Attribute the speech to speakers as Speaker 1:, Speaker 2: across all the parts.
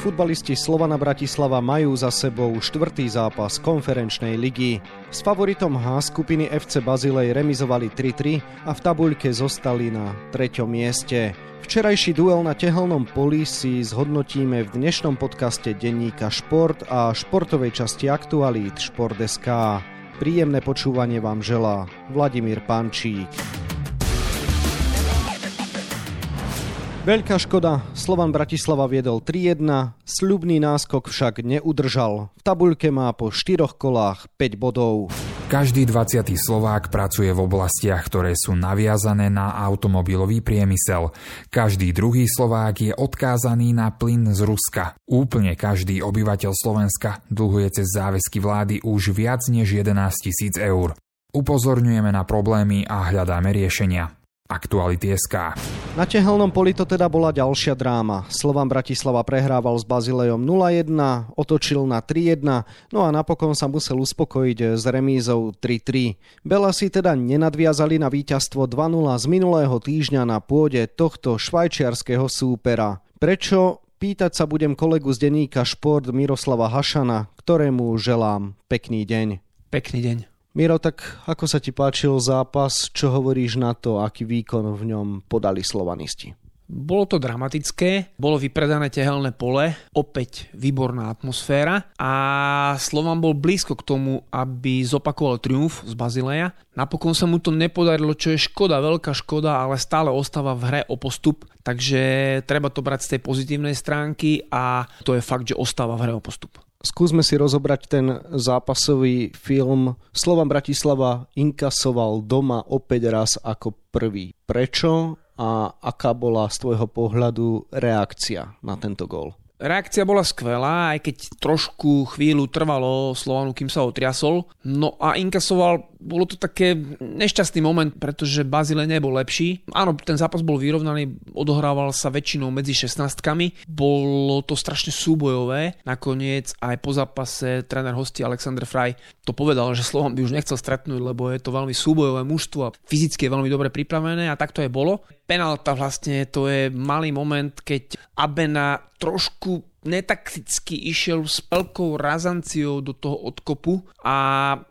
Speaker 1: Futbalisti Slovana Bratislava majú za sebou štvrtý zápas konferenčnej ligy. S favoritom H skupiny FC Bazilej remizovali 3-3 a v tabuľke zostali na treťom mieste. Včerajší duel na tehelnom poli si zhodnotíme v dnešnom podcaste denníka Šport a športovej časti aktualít Šport.sk. Príjemné počúvanie vám želá Vladimír Pančík. Veľká škoda, Slovan Bratislava viedol 3-1, sľubný náskok však neudržal. V tabuľke má po štyroch kolách 5 bodov.
Speaker 2: Každý 20. Slovák pracuje v oblastiach, ktoré sú naviazané na automobilový priemysel. Každý druhý Slovák je odkázaný na plyn z Ruska. Úplne každý obyvateľ Slovenska dlhuje cez záväzky vlády už viac než 11 tisíc eur. Upozorňujeme na problémy a hľadáme riešenia. Aktuality SK.
Speaker 1: Na tehelnom poli to teda bola ďalšia dráma. Slovan Bratislava prehrával s Bazilejom 0-1, otočil na 3-1, no a napokon sa musel uspokojiť s remízou 3-3. Bela si teda nenadviazali na víťazstvo 2-0 z minulého týždňa na pôde tohto švajčiarského súpera. Prečo? Pýtať sa budem kolegu z denníka Šport Miroslava Hašana, ktorému želám pekný deň.
Speaker 3: Pekný deň.
Speaker 1: Miro, tak ako sa ti páčil zápas, čo hovoríš na to, aký výkon v ňom podali slovanisti?
Speaker 3: Bolo to dramatické, bolo vypredané tehelné pole, opäť výborná atmosféra a Slovan bol blízko k tomu, aby zopakoval triumf z Bazileja. Napokon sa mu to nepodarilo, čo je škoda, veľká škoda, ale stále ostáva v hre o postup, takže treba to brať z tej pozitívnej stránky a to je fakt, že ostáva v hre o postup.
Speaker 1: Skúsme si rozobrať ten zápasový film. Slovan Bratislava inkasoval doma opäť raz ako prvý. Prečo a aká bola z tvojho pohľadu reakcia na tento gól?
Speaker 3: Reakcia bola skvelá, aj keď trošku chvíľu trvalo Slovanu, kým sa otriasol. No a inkasoval, bolo to také nešťastný moment, pretože Bazile nebol lepší. Áno, ten zápas bol vyrovnaný, odohrával sa väčšinou medzi 16 Bolo to strašne súbojové. Nakoniec aj po zápase tréner hosti Alexander Frey to povedal, že Slovan by už nechcel stretnúť, lebo je to veľmi súbojové mužstvo a fyzicky je veľmi dobre pripravené a tak to aj bolo. Penalta vlastne to je malý moment, keď Abena trošku netakticky išiel s veľkou razanciou do toho odkopu a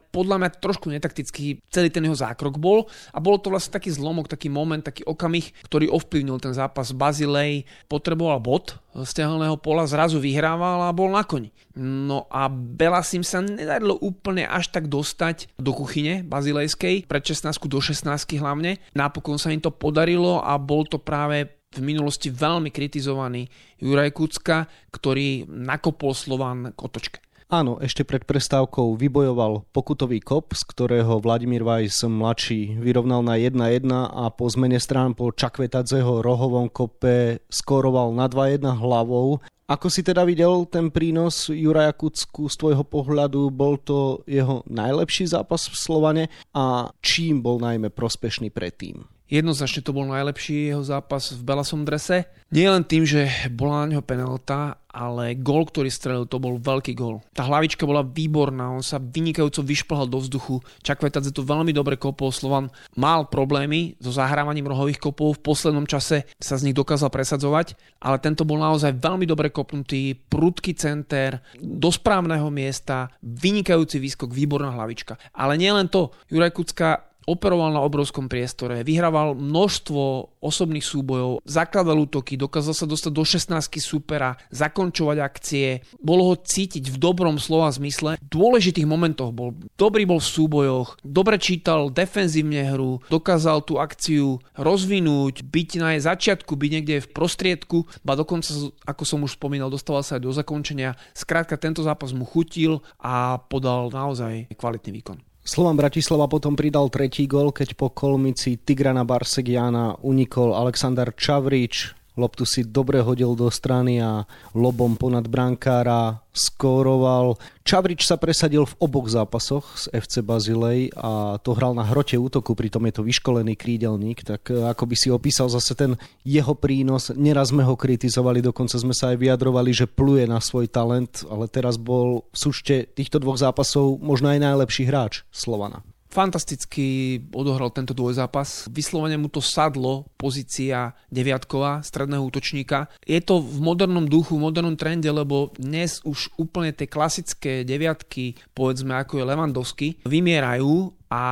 Speaker 3: podľa mňa trošku netaktický celý ten jeho zákrok bol a bolo to vlastne taký zlomok, taký moment, taký okamih, ktorý ovplyvnil ten zápas. Bazilej potreboval bod z tehelného pola, zrazu vyhrával a bol na koni. No a Belasim sa nedarilo úplne až tak dostať do kuchyne bazilejskej, pred 16 do 16 hlavne. Napokon sa im to podarilo a bol to práve v minulosti veľmi kritizovaný Juraj Kucka, ktorý nakopol Slovan k otočke.
Speaker 1: Áno, ešte pred prestávkou vybojoval pokutový kop, z ktorého Vladimír Vajs mladší vyrovnal na 1-1 a po zmene strán po Čakvetadzeho rohovom kope skoroval na 2-1 hlavou. Ako si teda videl ten prínos Juraja Kucku z tvojho pohľadu? Bol to jeho najlepší zápas v Slovane a čím bol najmä prospešný predtým?
Speaker 3: Jednoznačne to bol najlepší jeho zápas v Belasom drese. Nie len tým, že bola na neho penalta, ale gól, ktorý strelil, to bol veľký gól. Tá hlavička bola výborná, on sa vynikajúco vyšplhal do vzduchu. Čakvetadze to veľmi dobre kopol, Slovan mal problémy so zahrávaním rohových kopov, v poslednom čase sa z nich dokázal presadzovať, ale tento bol naozaj veľmi dobre kopnutý, prudký center, do správneho miesta, vynikajúci výskok, výborná hlavička. Ale nielen to, Juraj Kucka operoval na obrovskom priestore, vyhrával množstvo osobných súbojov, zakladal útoky, dokázal sa dostať do 16 supera, zakončovať akcie, bolo ho cítiť v dobrom slova zmysle. V dôležitých momentoch bol dobrý bol v súbojoch, dobre čítal defenzívne hru, dokázal tú akciu rozvinúť, byť na jej začiatku, byť niekde v prostriedku, ba dokonca, ako som už spomínal, dostával sa aj do zakončenia. Skrátka, tento zápas mu chutil a podal naozaj kvalitný výkon.
Speaker 1: Slovan Bratislava potom pridal tretí gol, keď po kolmici Tigrana Barsegiana unikol Aleksandar Čavrič, loptu si dobre hodil do strany a lobom ponad brankára skóroval. Čavrič sa presadil v oboch zápasoch z FC Bazilej a to hral na hrote útoku, pritom je to vyškolený krídelník, tak e, ako by si opísal zase ten jeho prínos. Neraz sme ho kritizovali, dokonca sme sa aj vyjadrovali, že pluje na svoj talent, ale teraz bol v súšte týchto dvoch zápasov možno aj najlepší hráč Slovana.
Speaker 3: Fantasticky odohral tento dvojzápas. Vyslovene mu to sadlo pozícia deviatková stredného útočníka. Je to v modernom duchu, v modernom trende, lebo dnes už úplne tie klasické deviatky, povedzme ako je Lewandowski, vymierajú a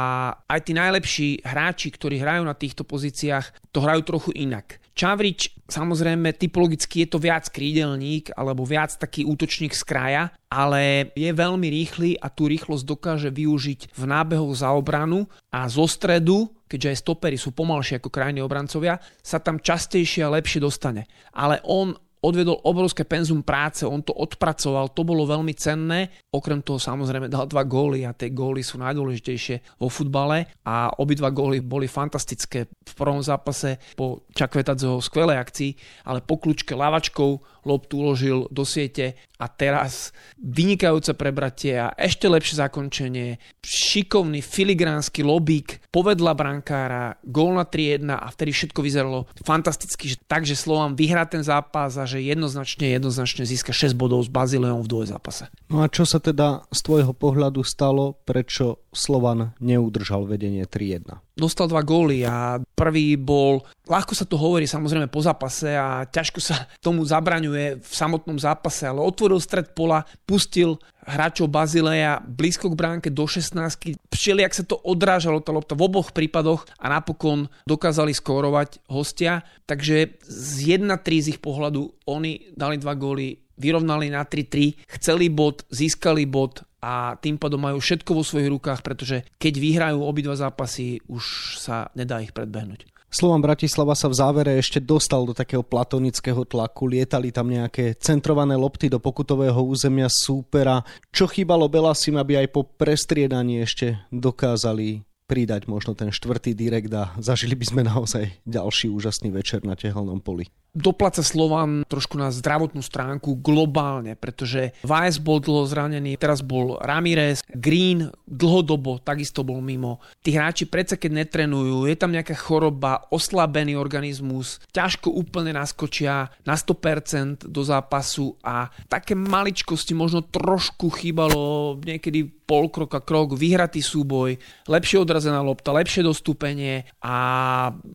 Speaker 3: aj tí najlepší hráči, ktorí hrajú na týchto pozíciách, to hrajú trochu inak. Čavrič, samozrejme, typologicky je to viac krídelník alebo viac taký útočník z kraja, ale je veľmi rýchly a tú rýchlosť dokáže využiť v nábehoch za obranu a zo stredu, keďže aj stopery sú pomalšie ako krajní obrancovia, sa tam častejšie a lepšie dostane. Ale on odvedol obrovské penzum práce, on to odpracoval, to bolo veľmi cenné. Okrem toho samozrejme dal dva góly a tie góly sú najdôležitejšie vo futbale a obidva góly boli fantastické v prvom zápase po Čakvetadzeho skvelej akcii, ale po kľúčke lavačkou loptu uložil do siete a teraz vynikajúce prebratie a ešte lepšie zakončenie, šikovný filigránsky lobík, povedla brankára, gól na 3-1 a vtedy všetko vyzeralo fantasticky, že takže Slovan vyhrá ten zápas a že jednoznačne, jednoznačne získa 6 bodov s Bazileom v dvojzápase.
Speaker 1: No a čo sa teda z tvojho pohľadu stalo, prečo Slovan neudržal vedenie 3-1?
Speaker 3: Dostal dva góly a prvý bol, ľahko sa to hovorí samozrejme po zápase a ťažko sa tomu zabraňuje v samotnom zápase, ale otvoril stred pola, pustil hráčov Bazileja blízko k bránke do 16 Všeli, ak sa to odrážalo tá lopta v oboch prípadoch a napokon dokázali skórovať hostia. Takže z 1-3 z ich pohľadu oni dali dva góly vyrovnali na 3-3, chceli bod, získali bod a tým pádom majú všetko vo svojich rukách, pretože keď vyhrajú obidva zápasy, už sa nedá ich predbehnúť.
Speaker 1: Slovan Bratislava sa v závere ešte dostal do takého platonického tlaku, lietali tam nejaké centrované lopty do pokutového územia súpera. Čo chýbalo Belasim, aby aj po prestriedaní ešte dokázali pridať možno ten štvrtý direkt a zažili by sme naozaj ďalší úžasný večer na tehelnom poli
Speaker 3: doplaca Slovan trošku na zdravotnú stránku globálne, pretože Weiss bol dlho zranený, teraz bol Ramirez, Green dlhodobo takisto bol mimo. Tí hráči predsa keď netrenujú, je tam nejaká choroba, oslabený organizmus, ťažko úplne naskočia na 100% do zápasu a také maličkosti možno trošku chýbalo niekedy pol kroka krok, vyhratý súboj, lepšie odrazená lopta, lepšie dostúpenie a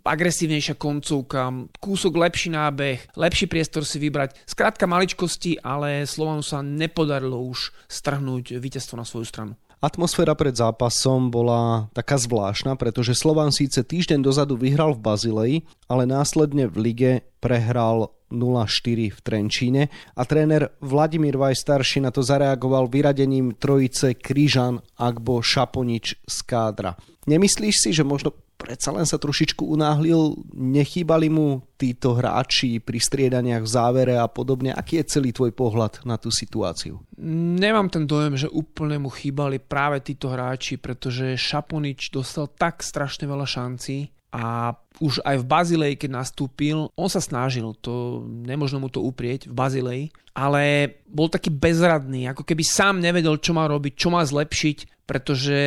Speaker 3: agresívnejšia koncovka, kúsok lepší nábeh, lepší priestor si vybrať. Skrátka maličkosti, ale Slovanu sa nepodarilo už strhnúť víťazstvo na svoju stranu.
Speaker 1: Atmosféra pred zápasom bola taká zvláštna, pretože Slovan síce týždeň dozadu vyhral v Bazileji, ale následne v lige prehral 0-4 v Trenčíne a tréner Vladimír Vaj na to zareagoval vyradením trojice Kryžan, Agbo, Šaponič z kádra. Nemyslíš si, že možno predsa len sa trošičku unáhlil, nechýbali mu títo hráči pri striedaniach v závere a podobne. Aký je celý tvoj pohľad na tú situáciu?
Speaker 3: Nemám ten dojem, že úplne mu chýbali práve títo hráči, pretože Šaponič dostal tak strašne veľa šancí a už aj v Bazilei, keď nastúpil, on sa snažil, to nemožno mu to uprieť v Bazilei, ale bol taký bezradný, ako keby sám nevedel, čo má robiť, čo má zlepšiť, pretože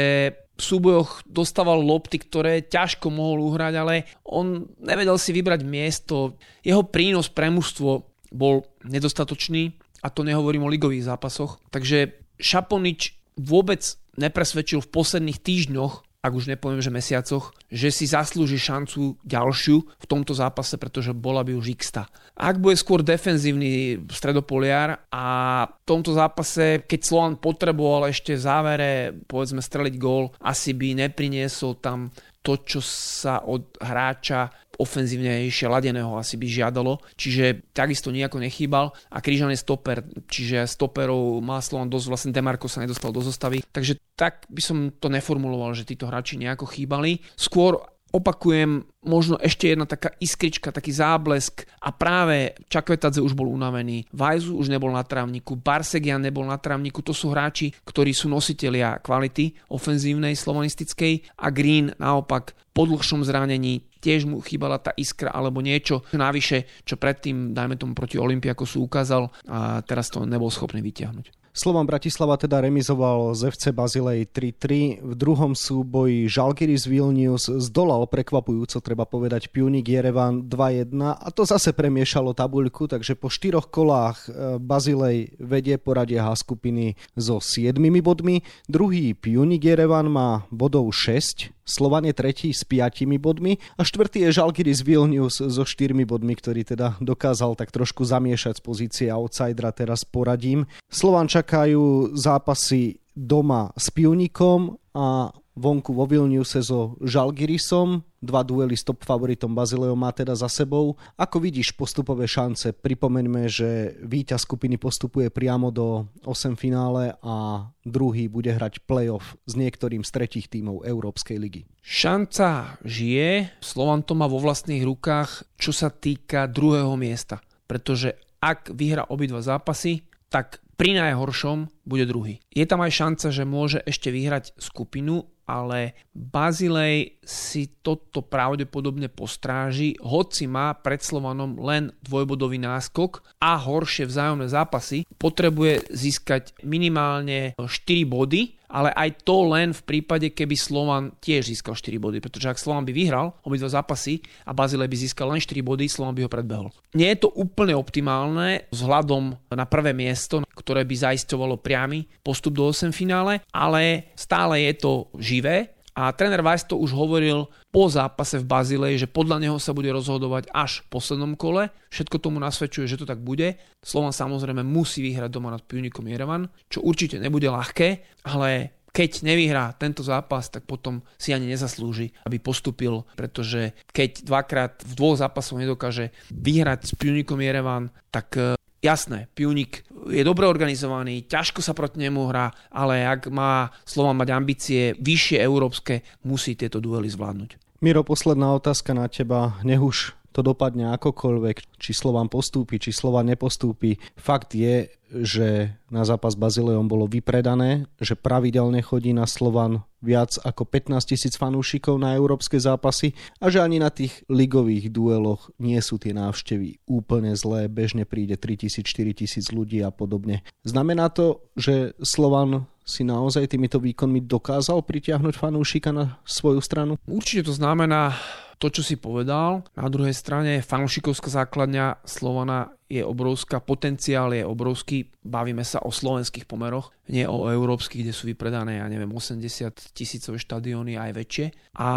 Speaker 3: v súbojoch dostával lopty, ktoré ťažko mohol uhrať, ale on nevedel si vybrať miesto. Jeho prínos pre mužstvo bol nedostatočný a to nehovorím o ligových zápasoch. Takže Šaponič vôbec nepresvedčil v posledných týždňoch ak už nepoviem, že mesiacoch, že si zaslúži šancu ďalšiu v tomto zápase, pretože bola by už x Ak bude skôr defenzívny stredopoliar a v tomto zápase, keď Slovan potreboval ešte v závere, povedzme, streliť gól, asi by nepriniesol tam to, čo sa od hráča ofenzívnejšie ladeného asi by žiadalo, čiže takisto nejako nechýbal. A Kryžan je stoper, čiže stoperov má Slovan dosť, vlastne Demarko sa nedostal do zostavy, takže tak by som to neformuloval, že títo hráči nejako chýbali. Skôr opakujem, možno ešte jedna taká iskrička, taký záblesk. A práve Čakvetadze už bol unavený, Vajzu už nebol na trávniku, Barsegian nebol na trávniku, to sú hráči, ktorí sú nositelia kvality ofenzívnej, slovanistickej a Green naopak po dlhšom zranení tiež mu chýbala tá iskra alebo niečo navyše, čo predtým, dajme tomu proti Olympiakosu ukázal. A teraz to nebol schopný vyťahnuť.
Speaker 1: Slovan Bratislava teda remizoval z FC Bazilej 3-3. V druhom súboji Žalgiris Vilnius zdolal prekvapujúco treba povedať Pionik Jerevan 2-1 a to zase premiešalo tabuľku, takže po štyroch kolách e, Bazilej vedie poradie H skupiny so 7 bodmi, druhý Pionik Jerevan má bodov 6, Slovan je tretí s 5 bodmi a štvrtý je Žalgiris Vilnius so 4 bodmi, ktorý teda dokázal tak trošku zamiešať z pozície outsidera teraz poradím. Slovan čakajú zápasy doma s Pionikom a vonku vo Vilniuse so Žalgirisom. Dva duely s top favoritom Bazileom má teda za sebou. Ako vidíš postupové šance? Pripomeňme, že víťaz skupiny postupuje priamo do 8 finále a druhý bude hrať playoff s niektorým z tretich tímov Európskej ligy.
Speaker 3: Šanca žije, Slovan to má vo vlastných rukách, čo sa týka druhého miesta. Pretože ak vyhra obidva zápasy, tak pri najhoršom bude druhý. Je tam aj šanca, že môže ešte vyhrať skupinu ale Bazilej si toto pravdepodobne postráži, hoci má pred Slovanom len dvojbodový náskok a horšie vzájomné zápasy, potrebuje získať minimálne 4 body, ale aj to len v prípade, keby Slovan tiež získal 4 body, pretože ak Slovan by vyhral obidva zápasy a Bazilej by získal len 4 body, Slovan by ho predbehol. Nie je to úplne optimálne vzhľadom na prvé miesto, ktoré by zaisťovalo priamy postup do 8 finále, ale stále je to živé a tréner Weiss to už hovoril po zápase v Bazilei, že podľa neho sa bude rozhodovať až v poslednom kole. Všetko tomu nasvedčuje, že to tak bude. Slovan samozrejme musí vyhrať doma nad Pionikom Jerevan, čo určite nebude ľahké, ale keď nevyhrá tento zápas, tak potom si ani nezaslúži, aby postupil, pretože keď dvakrát v dvoch zápasoch nedokáže vyhrať s Pionikom Jerevan, tak Jasné, Pionik je dobre organizovaný, ťažko sa proti nemu hrá, ale ak má Slovan mať ambície vyššie európske, musí tieto duely zvládnuť.
Speaker 1: Miro, posledná otázka na teba. Nech už to dopadne akokoľvek, či Slovan postúpi, či Slovan nepostúpi. Fakt je, že na zápas Bazileom bolo vypredané, že pravidelne chodí na Slovan viac ako 15 tisíc fanúšikov na európske zápasy a že ani na tých ligových dueloch nie sú tie návštevy úplne zlé, bežne príde 3 tisíc, 4 tisíc ľudí a podobne. Znamená to, že Slovan si naozaj týmito výkonmi dokázal pritiahnuť fanúšika na svoju stranu?
Speaker 3: Určite to znamená to, čo si povedal. Na druhej strane fanúšikovská základňa Slovana je obrovská, potenciál je obrovský, bavíme sa o slovenských pomeroch, nie o európskych, kde sú vypredané, ja neviem, 80 tisícové štadióny aj väčšie. A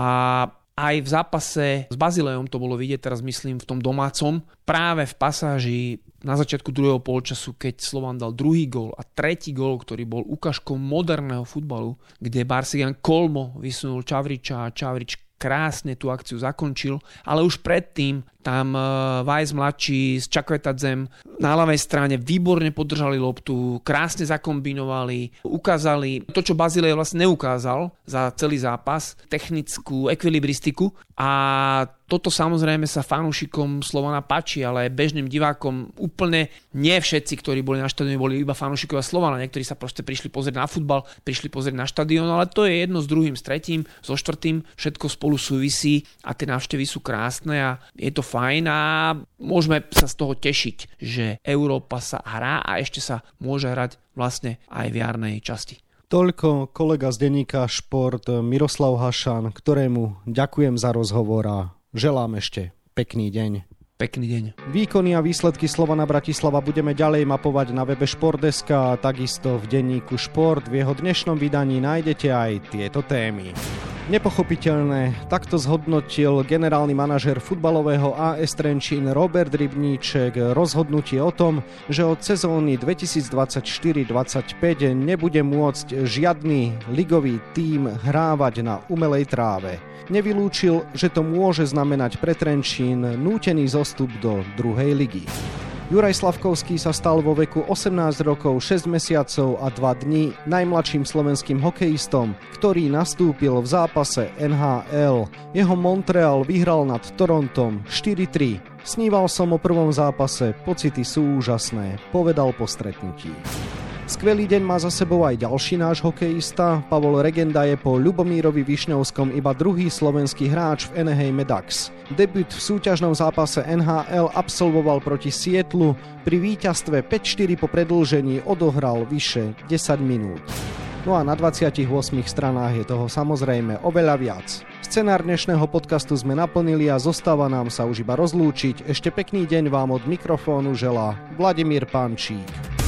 Speaker 3: aj v zápase s Bazileom to bolo vidieť, teraz myslím v tom domácom, práve v pasáži na začiatku druhého polčasu, keď Slovan dal druhý gól a tretí gól, ktorý bol ukážkou moderného futbalu, kde Barsigan Kolmo vysunul Čavriča a Čavrič krásne tú akciu zakončil, ale už predtým tam Vajs e, mladší s Čakvetadzem na ľavej strane výborne podržali loptu, krásne zakombinovali, ukázali to, čo Bazilej vlastne neukázal za celý zápas, technickú ekvilibristiku a toto samozrejme sa fanúšikom Slovana páči, ale bežným divákom úplne nie všetci, ktorí boli na štadióne, boli iba fanúšikovia Slovana. Niektorí sa proste prišli pozrieť na futbal, prišli pozrieť na štadión, ale to je jedno s druhým, s tretím, so štvrtým, všetko spolu súvisí a tie návštevy sú krásne a je to fajn a môžeme sa z toho tešiť, že Európa sa hrá a ešte sa môže hrať vlastne aj v jarnej časti.
Speaker 1: Toľko kolega z denníka Šport Miroslav Hašan, ktorému ďakujem za rozhovor a Želám ešte pekný deň.
Speaker 3: Pekný deň.
Speaker 1: Výkony a výsledky Slovana Bratislava budeme ďalej mapovať na webe Športdeska a takisto v denníku Šport. V jeho dnešnom vydaní nájdete aj tieto témy. Nepochopiteľné, takto zhodnotil generálny manažer futbalového AS Trenčín Robert Rybníček rozhodnutie o tom, že od sezóny 2024-25 nebude môcť žiadny ligový tím hrávať na umelej tráve. Nevylúčil, že to môže znamenať pre Trenčín nútený zostup do druhej ligy. Juraj Slavkovský sa stal vo veku 18 rokov, 6 mesiacov a 2 dní najmladším slovenským hokejistom, ktorý nastúpil v zápase NHL. Jeho Montreal vyhral nad Torontom 4-3. Sníval som o prvom zápase, pocity sú úžasné, povedal po stretnutí. Skvelý deň má za sebou aj ďalší náš hokejista. Pavol Regenda je po Ľubomírovi Višňovskom iba druhý slovenský hráč v Anaheim Ducks. Debut v súťažnom zápase NHL absolvoval proti Sietlu. Pri víťazstve 5-4 po predlžení odohral vyše 10 minút. No a na 28 stranách je toho samozrejme oveľa viac. Scenár dnešného podcastu sme naplnili a zostáva nám sa už iba rozlúčiť. Ešte pekný deň vám od mikrofónu želá Vladimír Pančík.